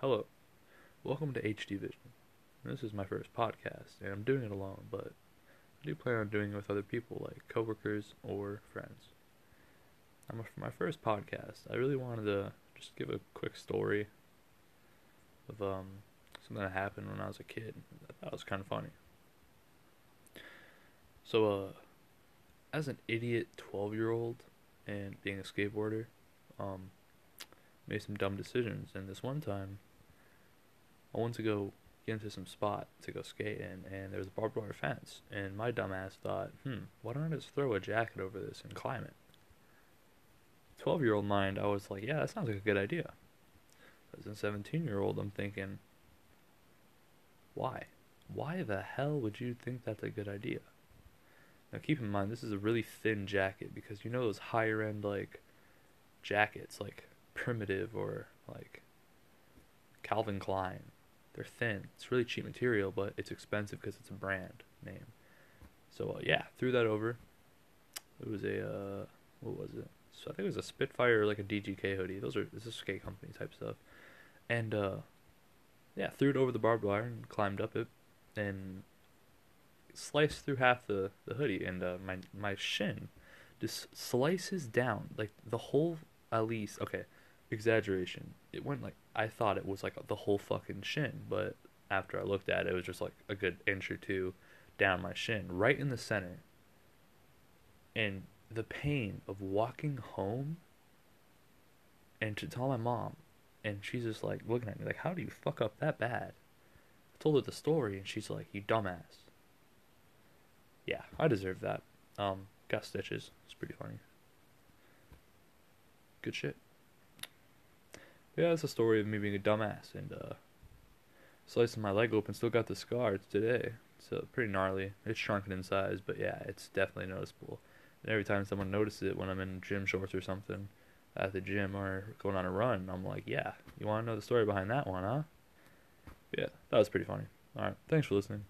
Hello. Welcome to HD Vision. This is my first podcast, and I'm doing it alone, but I do plan on doing it with other people, like coworkers or friends. For my first podcast. I really wanted to just give a quick story of um something that happened when I was a kid. That was kind of funny. So, uh, as an idiot 12 year old and being a skateboarder, um, made some dumb decisions. And this one time, I went to go get into some spot to go skate in, and there was a barbed wire fence. And my dumbass thought, hmm, why don't I just throw a jacket over this and climb it? 12 year old mind, I was like, yeah, that sounds like a good idea. As a 17 year old, I'm thinking, why? Why the hell would you think that's a good idea? Now keep in mind this is a really thin jacket because you know those higher end like jackets like primitive or like Calvin Klein. They're thin. It's really cheap material, but it's expensive because it's a brand name. So uh, yeah, threw that over. It was a uh, what was it? So I think it was a Spitfire or like a DGK hoodie. Those are this is skate company type stuff. And uh, yeah, threw it over the barbed wire and climbed up it and sliced through half the, the hoodie and uh, my my shin just slices down like the whole at least okay exaggeration it went like i thought it was like the whole fucking shin but after i looked at it it was just like a good inch or two down my shin right in the center and the pain of walking home and to tell my mom and she's just like looking at me like how do you fuck up that bad i told her the story and she's like you dumbass yeah, I deserve that. Um, got stitches. It's pretty funny. Good shit. Yeah, it's a story of me being a dumbass and uh, slicing my leg open. Still got the scars today. So pretty gnarly. It's shrunken in size, but yeah, it's definitely noticeable. And every time someone notices it when I'm in gym shorts or something at the gym or going on a run, I'm like, yeah, you want to know the story behind that one, huh? Yeah, that was pretty funny. All right, thanks for listening.